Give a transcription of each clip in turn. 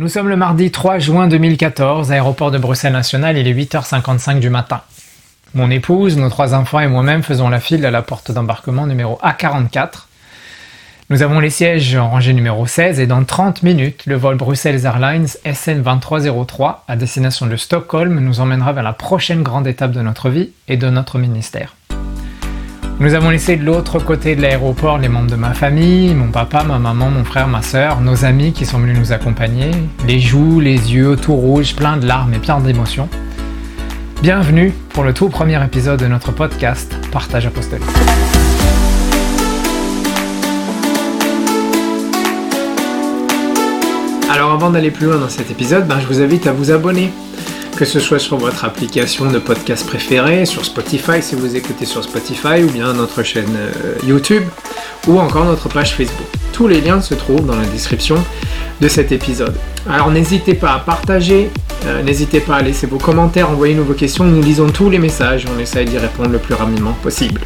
Nous sommes le mardi 3 juin 2014, aéroport de Bruxelles National, il est 8h55 du matin. Mon épouse, nos trois enfants et moi-même faisons la file à la porte d'embarquement numéro A44. Nous avons les sièges en rangée numéro 16 et dans 30 minutes, le vol Bruxelles Airlines SN 2303 à destination de Stockholm nous emmènera vers la prochaine grande étape de notre vie et de notre ministère. Nous avons laissé de l'autre côté de l'aéroport les membres de ma famille, mon papa, ma maman, mon frère, ma soeur, nos amis qui sont venus nous accompagner, les joues, les yeux tout rouges, plein de larmes et plein d'émotions. Bienvenue pour le tout premier épisode de notre podcast Partage apostolique. Alors avant d'aller plus loin dans cet épisode, ben, je vous invite à vous abonner que ce soit sur votre application de podcast préférée, sur Spotify si vous écoutez sur Spotify, ou bien notre chaîne euh, YouTube, ou encore notre page Facebook. Tous les liens se trouvent dans la description de cet épisode. Alors n'hésitez pas à partager, euh, n'hésitez pas à laisser vos commentaires, envoyez-nous vos questions, nous lisons tous les messages, on essaye d'y répondre le plus rapidement possible.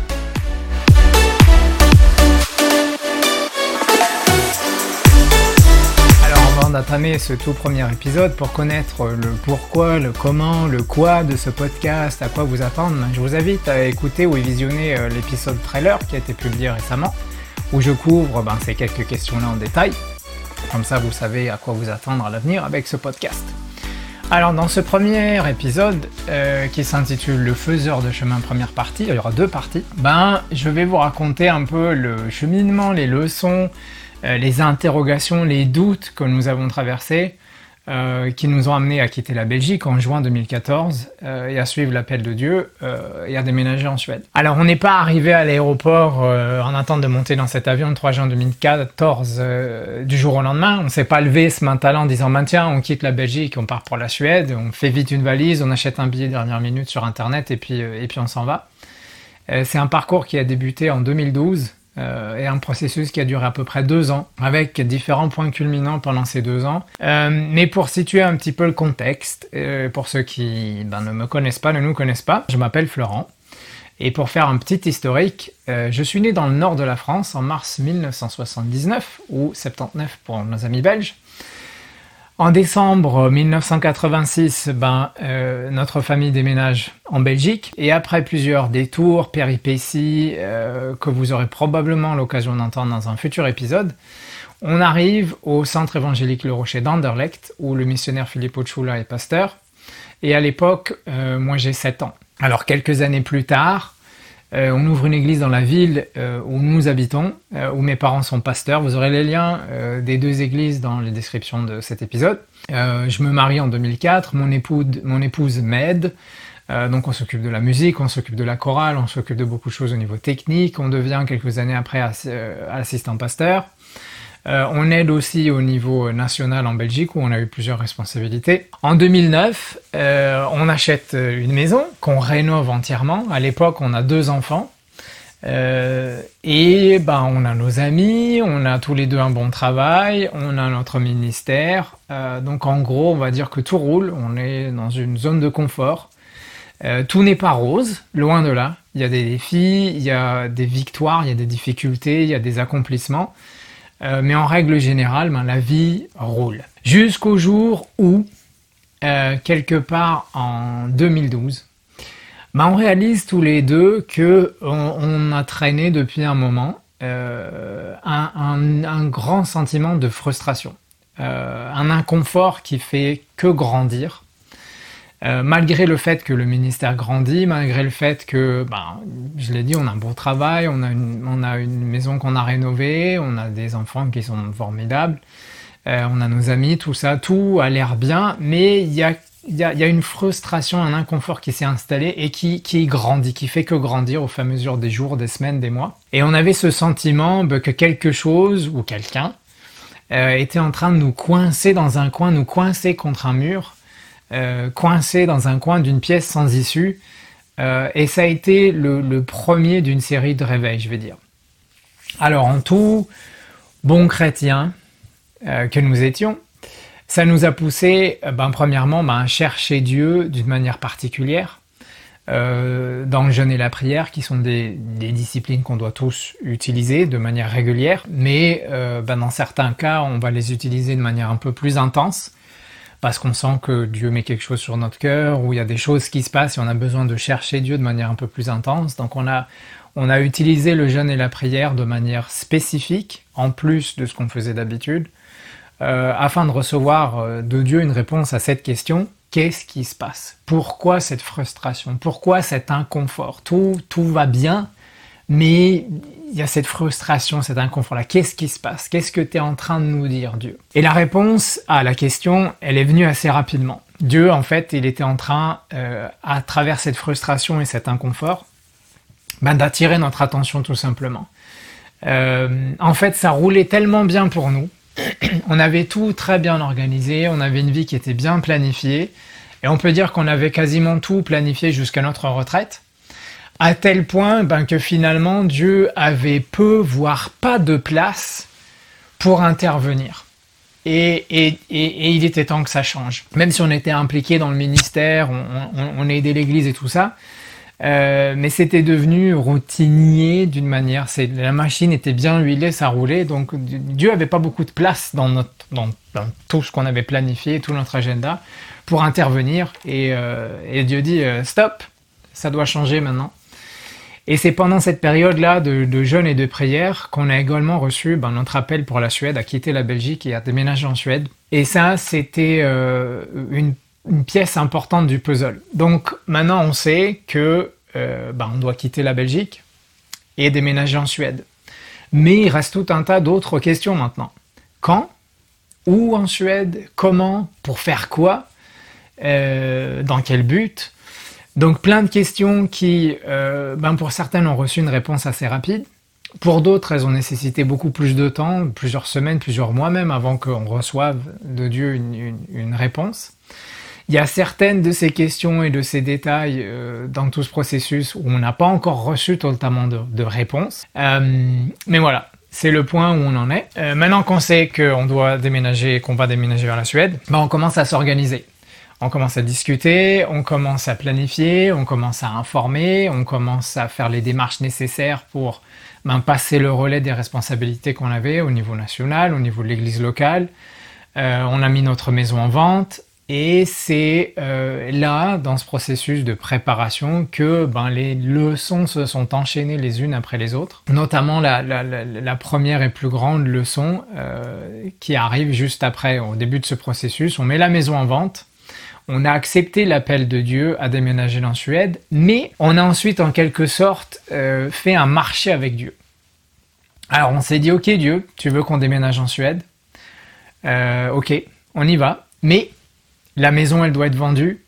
D'entamer ce tout premier épisode pour connaître le pourquoi, le comment, le quoi de ce podcast, à quoi vous attendre, je vous invite à écouter ou visionner euh, l'épisode trailer qui a été publié récemment, où je couvre ben, ces quelques questions-là en détail. Comme ça, vous savez à quoi vous attendre à l'avenir avec ce podcast. Alors dans ce premier épisode euh, qui s'intitule Le faiseur de chemin première partie, il y aura deux parties, ben je vais vous raconter un peu le cheminement, les leçons, euh, les interrogations, les doutes que nous avons traversés, euh, qui nous ont amenés à quitter la Belgique en juin 2014 euh, et à suivre l'appel de Dieu et à déménager en Suède. Alors on n'est pas arrivé à l'aéroport en attente de monter dans cet avion le 3 juin 2014 du jour au lendemain. On s'est pas levé ce matin en disant tiens on quitte la Belgique, on part pour la Suède, on fait vite une valise, on achète un billet dernière minute sur internet et puis, et puis on s'en va. C'est un parcours qui a débuté en 2012 euh, et un processus qui a duré à peu près deux ans, avec différents points culminants pendant ces deux ans. Euh, mais pour situer un petit peu le contexte, euh, pour ceux qui ben, ne me connaissent pas, ne nous connaissent pas, je m'appelle Florent. Et pour faire un petit historique, je suis né dans le nord de la France en mars 1979, ou 79 pour nos amis belges. En décembre 1986, ben, euh, notre famille déménage en Belgique et après plusieurs détours, péripéties euh, que vous aurez probablement l'occasion d'entendre dans un futur épisode, on arrive au centre évangélique Le Rocher d'Anderlecht où le missionnaire Philippe Ochula est pasteur. Et à l'époque, euh, moi j'ai 7 ans. Alors quelques années plus tard, euh, on ouvre une église dans la ville euh, où nous habitons, euh, où mes parents sont pasteurs. Vous aurez les liens des deux églises dans les descriptions de cet épisode. je me marie en 2004, mon, mon épouse m'aide. donc on s'occupe de la musique, on s'occupe de la chorale, on s'occupe de beaucoup de choses au niveau technique. On devient quelques années après assistant pasteur. Euh, on aide aussi au niveau national en Belgique où on a eu plusieurs responsabilités. En 2009, euh, on achète une maison qu'on rénove entièrement. À l'époque, on a deux enfants. Euh, et ben, on a nos amis, on a tous les deux un bon travail, on a notre ministère. donc en gros, on va dire que tout roule, on est dans une zone de confort. tout n'est pas rose, loin de là. Il y a des défis, il y a des victoires, il y a des difficultés, il y a des accomplissements. Euh, mais en règle générale, ben, la vie roule. Jusqu'au jour où, euh, quelque part en 2012, ben, on réalise tous les deux que on, a traîné depuis un moment euh, un, grand sentiment de frustration, un inconfort qui fait que grandir. Euh, malgré le fait que le ministère grandit, malgré le fait que, ben, je l'ai dit, on a un beau travail, on a une, maison qu'on a rénovée, on a des enfants qui sont formidables, euh, on a nos amis, tout ça, tout a l'air bien, mais il y a, une frustration, un inconfort qui s'est installé et qui, qui grandit, qui fait que grandir au fur et à mesure des jours, des semaines, des mois. Et on avait ce sentiment ben, que quelque chose ou quelqu'un euh, était en train de nous coincer dans un coin, nous coincer contre un mur, euh, coincé dans un coin d'une pièce sans issue. Euh, et ça a été le, premier d'une série de réveils, je vais dire. Alors en tout, bon chrétien euh, que nous étions, ça nous a poussé, ben, premièrement, ben, à chercher Dieu d'une manière particulière, dans le jeûne et la prière, qui sont des, disciplines qu'on doit tous utiliser de manière régulière, mais ben, dans certains cas, on va les utiliser de manière un peu plus intense parce qu'on sent que Dieu met quelque chose sur notre cœur, ou il y a des choses qui se passent et on a besoin de chercher Dieu de manière un peu plus intense. Donc on a, on a utilisé le jeûne et la prière de manière spécifique, en plus de ce qu'on faisait d'habitude, euh, afin de recevoir euh, de Dieu une réponse à cette question. Qu'est-ce qui se passe? Pourquoi cette frustration? Pourquoi cet inconfort? Tout, tout va bien, mais il y a cette frustration, cet inconfort-là. Qu'est-ce qui se passe? Qu'est-ce que tu es en train de nous dire, Dieu? Et la réponse à la question, elle est venue assez rapidement. Dieu, en fait, il était en train, euh, à travers cette frustration et cet inconfort, ben, d'attirer notre attention tout simplement. Euh, en fait, ça roulait tellement bien pour nous. on avait tout très bien organisé, on avait une vie qui était bien planifiée, et on peut dire qu'on avait quasiment tout planifié jusqu'à notre retraite à tel point ben, que finalement Dieu avait peu, voire pas de place pour intervenir. Et, il était temps que ça change. Même si on était impliqué dans le ministère, on, aidait l'Église et tout ça, euh, mais c'était devenu routinier d'une manière. La machine était bien huilée, ça roulait, donc Dieu avait pas beaucoup de place dans tout ce qu'on avait planifié, tout notre agenda, pour intervenir. Et, euh, Dieu dit euh, stop, ça doit changer maintenant. Et c'est pendant cette période-là de, jeûne et de prière qu'on a également reçu ben, notre appel pour la Suède, à quitter la Belgique et à déménager en Suède. Et ça, c'était euh, une, pièce importante du puzzle. Donc maintenant, on sait que euh, ben, on doit quitter la Belgique et déménager en Suède. Mais il reste tout un tas d'autres questions maintenant. Quand? Où en Suède? Comment? Pour faire quoi? Euh, Dans quel but? Donc plein de questions qui, euh, ben pour certaines, ont reçu une réponse assez rapide. Pour d'autres, elles ont nécessité beaucoup plus de temps, plusieurs semaines, plusieurs mois même, avant qu'on reçoive de Dieu une, réponse. Il y a certaines de ces questions et de ces détails euh, dans tout ce processus où on n'a pas encore reçu totalement de, de réponse. Euh, mais voilà, c'est le point où on en est. maintenant qu'on sait qu'on doit déménager et qu'on va déménager vers la Suède, ben on commence à s'organiser on commence à discuter, on commence à planifier, on commence à informer, on commence à faire les démarches nécessaires pour ben, passer le relais des responsabilités qu'on avait au niveau national, au niveau de l'église locale. Euh, on a mis notre maison en vente et c'est euh, là, dans ce processus de préparation, que ben, les leçons se sont enchaînées les unes après les autres. Notamment la, première et plus grande leçon euh, qui arrive juste après, au début de ce processus. On met la maison en vente on a accepté l'appel de Dieu à déménager en Suède, mais on a ensuite en quelque sorte euh, fait un marché avec Dieu. Alors on s'est dit, ok Dieu, tu veux qu'on déménage en Suède? Euh, Ok, on y va, mais la maison, elle doit être vendue,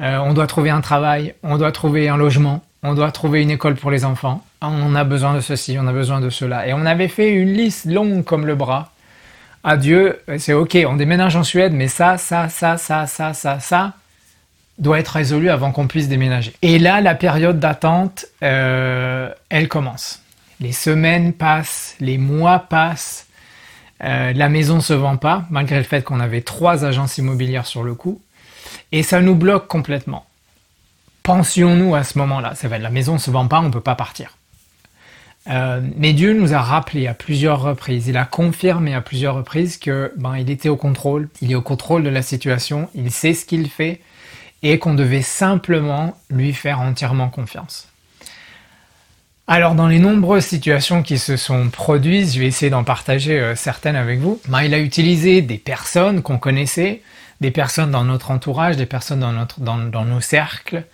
euh, on doit trouver un travail, on doit trouver un logement, on doit trouver une école pour les enfants, on a besoin de ceci, on a besoin de cela. Et on avait fait une liste longue comme le bras Adieu, c'est ok, on déménage en Suède, mais ça, ça, ça, ça, ça, ça, ça doit être résolu avant qu'on puisse déménager. Et là, la période d'attente, euh, elle commence. Les semaines passent, les mois passent, euh, la maison se vend pas, malgré le fait qu'on avait trois agences immobilières sur le coup, et ça nous bloque complètement. Pensions-nous à ce moment-là, c'est vrai, la maison se vend pas, on peut pas partir. Euh, mais Dieu nous a rappelé à plusieurs reprises, il a confirmé à plusieurs reprises que ben il était au contrôle, il est au contrôle de la situation, il sait ce qu'il fait et qu'on devait simplement lui faire entièrement confiance. Alors dans les nombreuses situations qui se sont produites, je vais essayer d'en partager euh, certaines avec vous. Ben, il a utilisé des personnes qu'on connaissait, des personnes dans notre entourage, des personnes dans, notre, dans, dans nos cercles,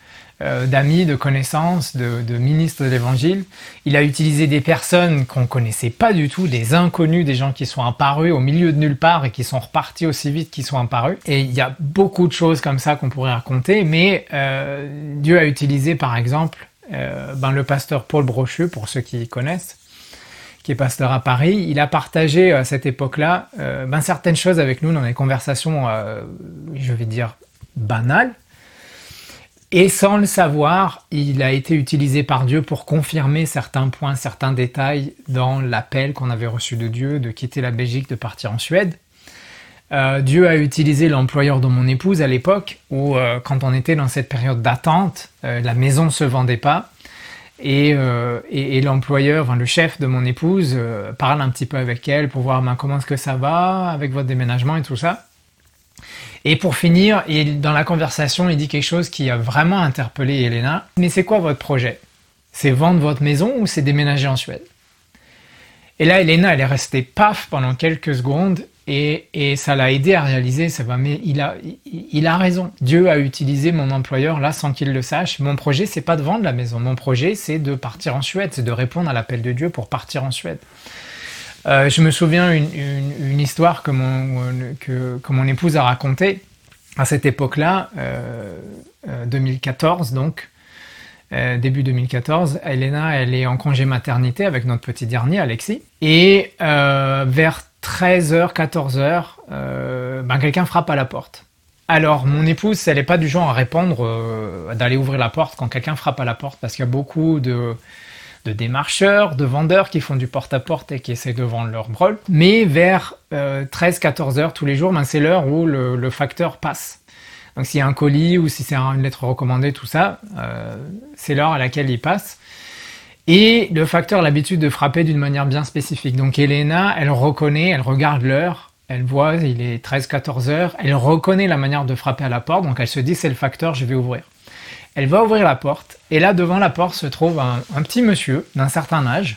euh, d'amis, de connaissances, de, ministres de l'Évangile. Il a utilisé des personnes qu'on connaissait pas du tout, des inconnus, des gens qui sont apparus au milieu de nulle part et qui sont repartis aussi vite qu'ils sont apparus. Et il y a beaucoup de choses comme ça qu'on pourrait raconter, mais euh, Dieu a utilisé par exemple euh, ben, le pasteur Paul Brocheux, pour ceux qui connaissent, qui est pasteur à Paris, il a partagé à cette époque-là ben, certaines choses avec nous dans des conversations, je vais dire, banales, et sans le savoir, il a été utilisé par Dieu pour confirmer certains points, certains détails dans l'appel qu'on avait reçu de Dieu de quitter la Belgique, de partir en Suède. Euh, Dieu a utilisé l'employeur de mon épouse à l'époque, où euh, quand on était dans cette période d'attente, euh, la maison ne se vendait pas, et, et, l'employeur, le chef de mon épouse, parle un petit peu avec elle pour voir ben, comment est-ce que ça va avec votre déménagement et tout ça. Et pour finir, dans la conversation, il dit quelque chose qui a vraiment interpellé Elena. Mais c'est quoi votre projet? C'est vendre votre maison ou c'est déménager en Suède? Et là, Elena, elle est restée paf pendant quelques secondes et, ça l'a aidé à réaliser, ça va, mais il a, il, a raison. Dieu a utilisé mon employeur là sans qu'il le sache. Mon projet, c'est pas de vendre la maison. Mon projet, c'est de partir en Suède, c'est de répondre à l'appel de Dieu pour partir en Suède. Euh, je me souviens une, histoire que mon, épouse a racontée à cette époque-là, euh, 2014 euh, donc, euh, début 2014. Elena, elle est en congé maternité avec notre petit dernier, Alexis. Et vers 13h, 14h, ben quelqu'un frappe à la porte. Alors, mon épouse, elle n'est pas du genre à répondre, d'aller ouvrir la porte quand quelqu'un frappe à la porte, parce qu'il y a beaucoup de, de démarcheurs, de vendeurs qui font du porte-à-porte et qui essaient de vendre leur brol. Mais vers 13-14 euh, heures tous les jours, ben, c'est l'heure où le, facteur passe. Donc s'il y a un colis ou si c'est une lettre recommandée, tout ça, euh, c'est l'heure à laquelle il passe. Et le facteur a l'habitude de frapper d'une manière bien spécifique. Donc Elena, elle reconnaît, elle regarde l'heure, elle voit, il est 13-14 heures, elle reconnaît la manière de frapper à la porte, donc elle se dit c'est le facteur, je vais ouvrir. Elle va ouvrir la porte et là devant la porte se trouve un, petit monsieur d'un certain âge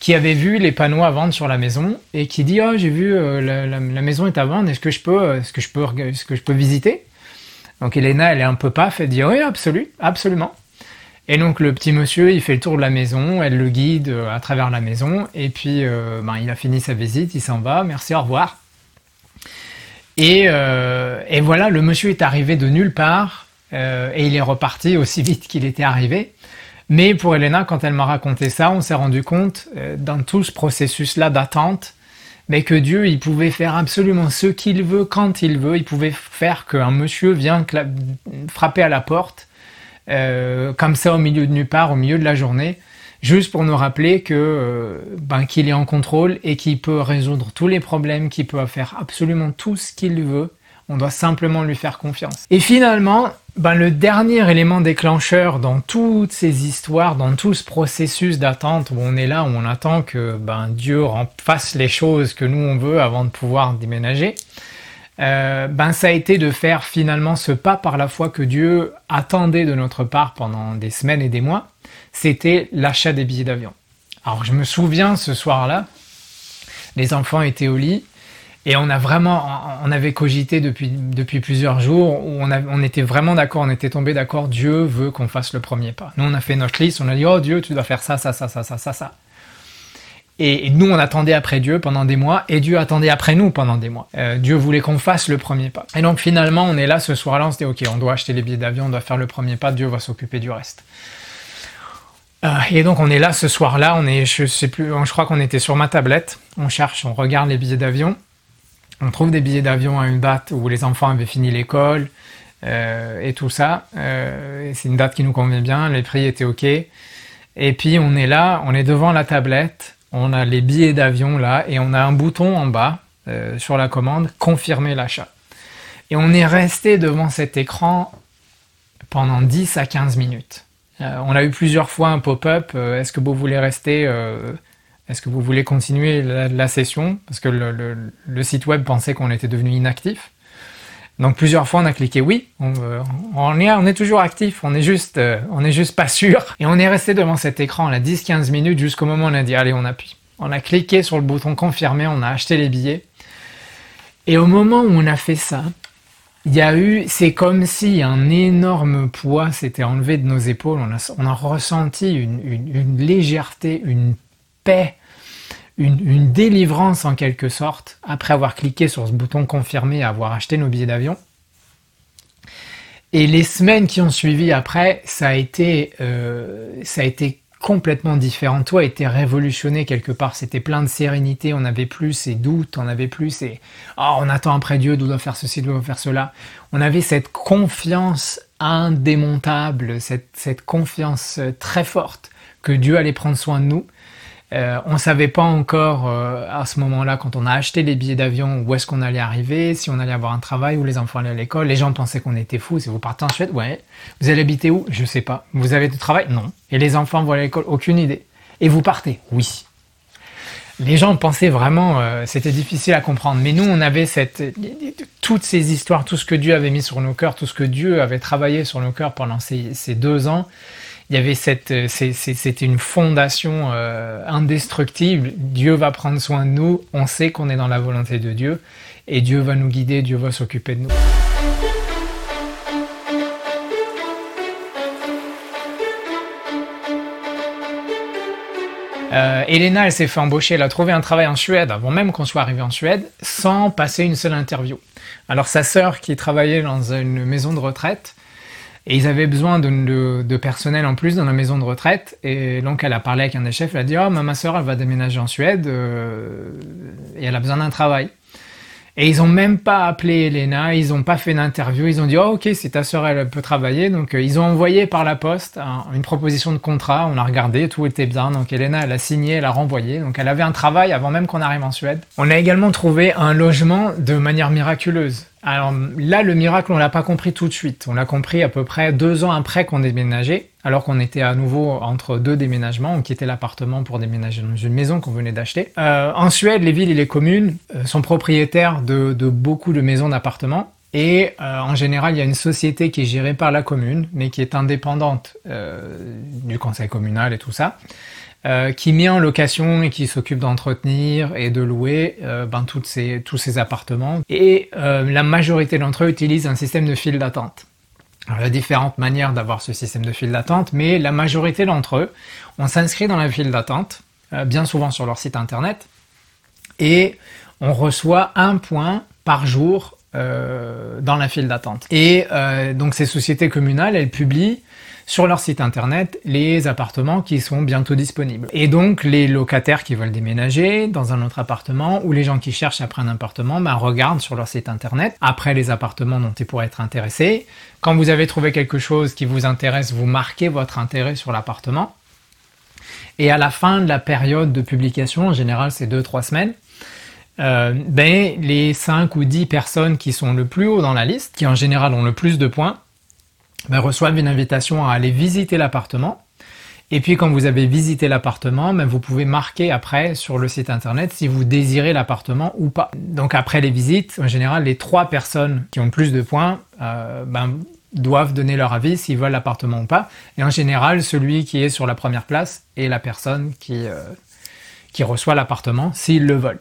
qui avait vu les panneaux à vendre sur la maison et qui dit oh j'ai vu euh, la, maison est à vendre est-ce que je peux est-ce que je visiter? Donc Elena elle est un peu paf elle dit oui absolument absolument. Et donc le petit monsieur il fait le tour de la maison elle le guide euh, à travers la maison et puis euh, ben, il a fini sa visite il s'en va merci au revoir. Et, et voilà le monsieur est arrivé de nulle part euh, et il est reparti aussi vite qu'il était arrivé. Mais pour Elena, quand elle m'a raconté ça, on s'est rendu compte euh, dans tout ce processus-là d'attente, mais que Dieu, il pouvait faire absolument ce qu'il veut quand il veut. Il pouvait faire qu'un monsieur vienne frapper à la porte, euh, comme ça au milieu de nulle part, au milieu de la journée, juste pour nous rappeler que ben, qu'il est en contrôle et qu'il peut résoudre tous les problèmes, qu'il peut faire absolument tout ce qu'il veut. On doit simplement lui faire confiance. Et finalement, ben, le dernier élément déclencheur dans toutes ces histoires, dans tout ce processus d'attente où on est là, où on attend que ben, Dieu fasse les choses que nous on veut avant de pouvoir déménager, euh, ben, ça a été de faire finalement ce pas par la foi que Dieu attendait de notre part pendant des semaines et des mois, c'était l'achat des billets d'avion. Alors je me souviens ce soir-là, les enfants étaient au lit, et on a vraiment, on avait cogité depuis, depuis plusieurs jours, où on, était vraiment d'accord, on était tombé d'accord, Dieu veut qu'on fasse le premier pas. Nous, on a fait notre liste, on a dit, oh Dieu, tu dois faire ça, ça, ça, ça, ça, ça, ça. Et, nous, on attendait après Dieu pendant des mois, et Dieu attendait après nous pendant des mois. Euh, Dieu voulait qu'on fasse le premier pas. Et donc finalement, on est là ce soir-là, on se dit, ok, on doit acheter les billets d'avion, on doit faire le premier pas, Dieu va s'occuper du reste. Euh, et donc on est là ce soir-là, on est, je sais plus, je crois qu'on était sur ma tablette, on cherche, on regarde les billets d'avion, on trouve des billets d'avion à une date où les enfants avaient fini l'école euh, et tout ça. Euh, c'est une date qui nous convient bien, les prix étaient OK. Et puis on est là, on est devant la tablette, on a les billets d'avion là et on a un bouton en bas euh, sur la commande confirmer l'achat. Et on est resté devant cet écran pendant 10 à 15 minutes. on a eu plusieurs fois un pop-up, est-ce que vous voulez rester est-ce que vous voulez continuer la, session? Parce que le, site web pensait qu'on était devenu inactif. Donc plusieurs fois on a cliqué oui, on, euh, est, toujours actif, on est juste, euh, on est juste pas sûr. Et on est resté devant cet écran là 10-15 minutes jusqu'au moment où on a dit allez on appuie. On a cliqué sur le bouton confirmer, on a acheté les billets. Et au moment où on a fait ça, il y a eu, c'est comme si un énorme poids s'était enlevé de nos épaules. On a, ressenti une, une légèreté, une une, délivrance en quelque sorte, après avoir cliqué sur ce bouton confirmer, avoir acheté nos billets d'avion. Et les semaines qui ont suivi après, ça a été, euh, ça a été complètement différent. Toi, a été révolutionné quelque part. C'était plein de sérénité. On n'avait plus ces doutes, on n'avait plus ces oh, on attend après Dieu, doit faire ceci, doit faire cela. On avait cette confiance indémontable, cette, cette confiance très forte que Dieu allait prendre soin de nous euh, on ne savait pas encore euh, à ce moment-là, quand on a acheté les billets d'avion, où est-ce qu'on allait arriver, si on allait avoir un travail, où les enfants allaient à l'école. Les gens pensaient qu'on était fous. Si vous partez en Suède, ouais. Vous allez habiter où? Je sais pas. Vous avez du travail? Non. Et les enfants vont à l'école? Aucune idée. Et vous partez? Oui. les gens pensaient vraiment, euh, c'était difficile à comprendre. Mais nous, on avait cette, toutes ces histoires, tout ce que Dieu avait mis sur nos cœurs, tout ce que Dieu avait travaillé sur nos cœurs pendant ces deux ans. Il y avait cette, c'était une fondation euh, indestructible. Dieu va prendre soin de nous. On sait qu'on est dans la volonté de Dieu et Dieu va nous guider. Dieu va s'occuper de nous. Euh, Elena, elle s'est fait embaucher, elle a trouvé un travail en Suède avant même qu'on soit arrivé en Suède, sans passer une seule interview. Alors sa sœur, qui travaillait dans une maison de retraite, et ils avaient besoin de, personnel en plus dans la maison de retraite, et donc elle a parlé avec un des chefs, elle a dit oh, ma sœur, elle va déménager en Suède, euh, et elle a besoin d'un travail. Et ils ont même pas appelé Elena, ils ont pas fait d'interview, ils ont dit oh ok c'est ta sœur elle peut travailler. Donc euh, ils ont envoyé par la poste une proposition de contrat, on a regardé tout était bien. Donc Elena elle a signé, elle a renvoyé. Donc elle avait un travail avant même qu'on arrive en Suède. On a également trouvé un logement de manière miraculeuse. Alors là, le miracle, on l'a pas compris tout de suite. On l'a compris à peu près deux ans après qu'on déménageait, alors qu'on était à nouveau entre deux déménagements. On quittait l'appartement pour déménager dans une maison qu'on venait d'acheter. Euh, en Suède, les villes et les communes euh, sont propriétaires de, beaucoup de maisons d'appartements. Et euh, en général, il y a une société qui est gérée par la commune, mais qui est indépendante du conseil communal et tout ça. Euh, qui met en location et qui s'occupe d'entretenir et de louer euh, ben, toutes ces, tous ces appartements. Et euh, la majorité d'entre eux utilisent un système de file d'attente. il y a différentes manières d'avoir ce système de file d'attente, mais la majorité d'entre eux, on s'inscrit dans la file d'attente, bien souvent sur leur site internet, et on reçoit un point par jour dans la file d'attente. Et donc ces sociétés communales, elles publient sur leur site internet les appartements qui sont bientôt disponibles. Et donc les locataires qui veulent déménager dans un autre appartement ou les gens qui cherchent après un appartement bah, regardent sur leur site internet après les appartements dont ils pourraient être intéressés. Quand vous avez trouvé quelque chose qui vous intéresse, vous marquez votre intérêt sur l'appartement. Et à la fin de la période de publication, en général c'est 2-3 semaines, euh, ben, les 5 ou 10 personnes qui sont le plus haut dans la liste, qui en général ont le plus de points, ben, reçoivent une invitation à aller visiter l'appartement. Et puis quand vous avez visité l'appartement, ben, vous pouvez marquer après sur le site internet si vous désirez l'appartement ou pas. Donc après les visites, en général, les trois personnes qui ont plus de points euh, ben, doivent donner leur avis s'ils veulent l'appartement ou pas. Et en général, celui qui est sur la première place est la personne qui, euh, qui reçoit l'appartement s'ils le veulent.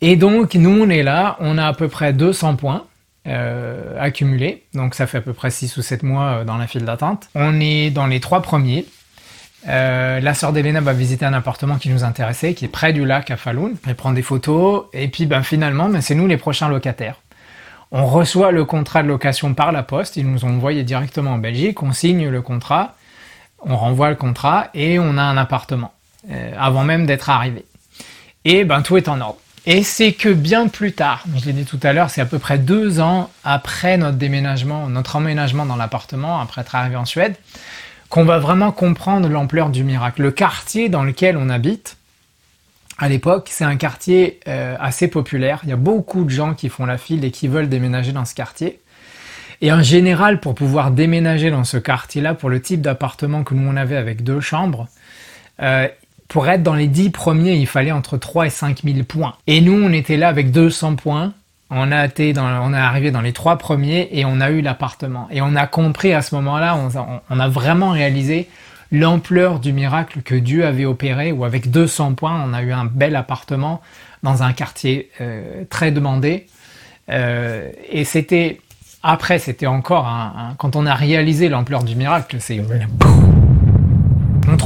Et donc nous on est là, on a à peu près 200 points. Euh, accumulé, donc ça fait à peu près 6 ou 7 mois euh, dans la file d'attente. On est dans les trois premiers. Euh, la sœur d'Elena va visiter un appartement qui nous intéressait, qui est près du lac à Falun. Elle prend des photos, et puis ben, finalement, ben, c'est nous les prochains locataires. On reçoit le contrat de location par la poste, ils nous ont envoyé directement en Belgique, on signe le contrat, on renvoie le contrat, et on a un appartement, avant même d'être arrivé. Et ben tout est en ordre. Et c'est que bien plus tard, je l'ai dit tout à l'heure, c'est à peu près deux ans après notre déménagement, notre emménagement dans l'appartement, après être arrivé en Suède, qu'on va vraiment comprendre l'ampleur du miracle. Le quartier dans lequel on habite, à l'époque, c'est un quartier euh, assez populaire. Il y a beaucoup de gens qui font la file et qui veulent déménager dans ce quartier. Et en général, pour pouvoir déménager dans ce quartier-là, pour le type d'appartement que nous on avait avec deux chambres, euh, pour être dans les 10 premiers, il fallait entre 3 et 5 000 points. Et nous, on était là avec 200 points. On a été dans, on est arrivé dans les trois premiers et on a eu l'appartement. Et on a compris à ce moment-là, on, a vraiment réalisé l'ampleur du miracle que Dieu avait opéré, où avec 200 points, on a eu un bel appartement dans un quartier euh, très demandé. Euh, et c'était, après, c'était encore un, quand on a réalisé l'ampleur du miracle, c'est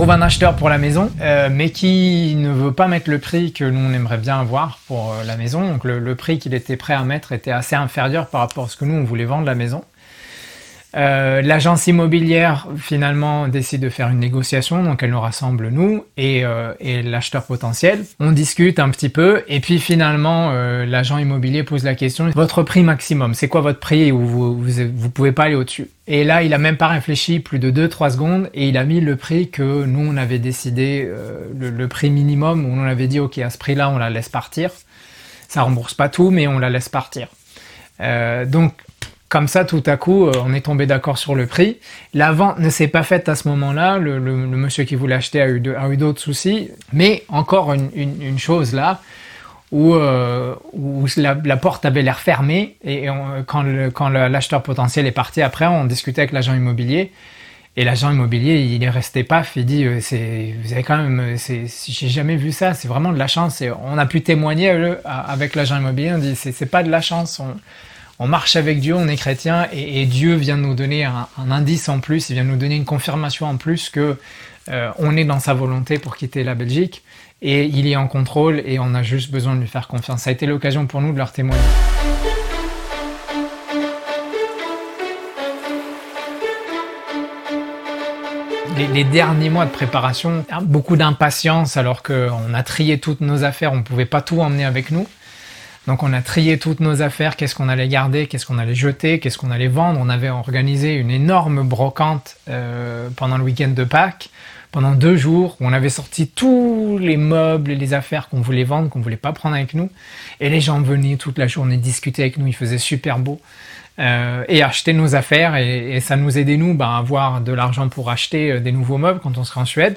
trouve un acheteur pour la maison, euh, mais qui ne veut pas mettre le prix que nous aimerait bien avoir pour euh, la maison. Donc le prix qu'il était prêt à mettre était assez inférieur par rapport à ce que nous on voulait vendre la maison. Euh, l'agence immobilière finalement décide de faire une négociation, donc elle nous rassemble nous et, euh, l'acheteur potentiel. On discute un petit peu et puis finalement euh, l'agent immobilier pose la question votre prix maximum, c'est quoi votre prix où vous, vous, pouvez pas aller au-dessus Et là il a même pas réfléchi plus de 2-3 secondes et il a mis le prix que nous on avait décidé, le, le, prix minimum où on avait dit ok à ce prix-là on la laisse partir. Ça rembourse pas tout mais on la laisse partir. donc comme ça, tout à coup, euh, on est tombé d'accord sur le prix. La vente ne s'est pas faite à ce moment-là. Le, monsieur qui voulait acheter a eu, d'autres soucis. Mais encore une, chose là, où, euh, la, porte avait l'air fermée. Et quand l'acheteur potentiel est parti après, on discutait avec l'agent immobilier. Et l'agent immobilier, il est resté paf, il dit, euh, c'est, vous avez quand même, c'est, j'ai jamais vu ça, c'est vraiment de la chance. Et on a pu témoigner avec l'agent immobilier, on dit, c'est, pas de la chance, on marche avec Dieu, on est chrétien, et, Dieu vient nous donner un, indice en plus, il vient nous donner une confirmation en plus que euh, on est dans sa volonté pour quitter la Belgique, et il est en contrôle, et on a juste besoin de lui faire confiance. Ça a été l'occasion pour nous de leur témoigner. Les, derniers mois de préparation, beaucoup d'impatience alors qu'on a trié toutes nos affaires, on ne pouvait pas tout emmener avec nous. Donc on a trié toutes nos affaires, qu'est-ce qu'on allait garder, qu'est-ce qu'on allait jeter, qu'est-ce qu'on allait vendre? On avait organisé une énorme brocante euh, pendant le week-end de Pâques, pendant deux jours, où on avait sorti tous les meubles et les affaires qu'on voulait vendre, qu'on voulait pas prendre avec nous. Et les gens venaient toute la journée discuter avec nous, il faisait super beau. Euh, et acheter nos affaires et, ça nous aidait nous ben, à avoir de l'argent pour acheter euh, des nouveaux meubles quand on serait en Suède.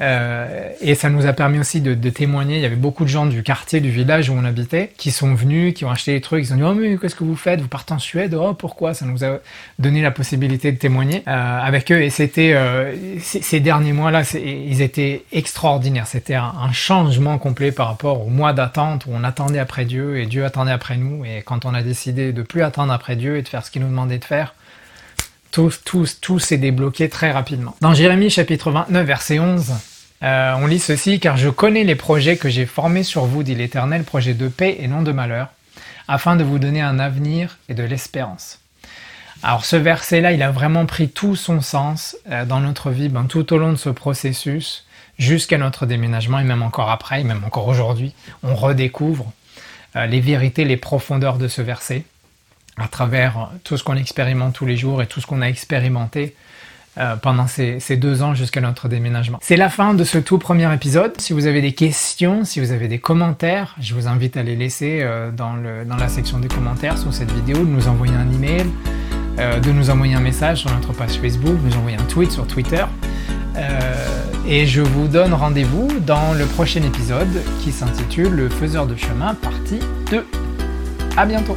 Euh, et ça nous a permis aussi de, témoigner. Il y avait beaucoup de gens du quartier, du village où on habitait, qui sont venus, qui ont acheté des trucs. Ils ont dit Oh, mais qu'est-ce que vous faites? Vous partez en Suède? Oh, pourquoi? Ça nous a donné la possibilité de témoigner euh, avec eux. Et c'était euh, ces derniers mois-là, ils étaient extraordinaires. C'était un, changement complet par rapport au mois d'attente où on attendait après Dieu et Dieu attendait après nous. Et quand on a décidé de plus attendre après Dieu et de faire ce qu'il nous demandait de faire, tout s'est débloqué très rapidement. Dans Jérémie chapitre 29, verset 11, euh, on lit ceci, car je connais les projets que j'ai formés sur vous, dit l'Éternel, projets de paix et non de malheur, afin de vous donner un avenir et de l'espérance. Alors ce verset-là, il a vraiment pris tout son sens euh, dans notre vie, ben, tout au long de ce processus, jusqu'à notre déménagement, et même encore après, et même encore aujourd'hui, on redécouvre euh, les vérités, les profondeurs de ce verset, à travers tout ce qu'on expérimente tous les jours et tout ce qu'on a expérimenté euh, pendant ces, deux ans jusqu'à notre déménagement. C'est la fin de ce tout premier épisode. Si vous avez des questions, si vous avez des commentaires, je vous invite à les laisser euh, dans, la section des commentaires sous cette vidéo, de nous envoyer un email, euh, de nous envoyer un message sur notre page Facebook, de nous envoyer un tweet sur Twitter. et je vous donne rendez-vous dans le prochain épisode qui s'intitule Le faiseur de chemin partie 2. À bientôt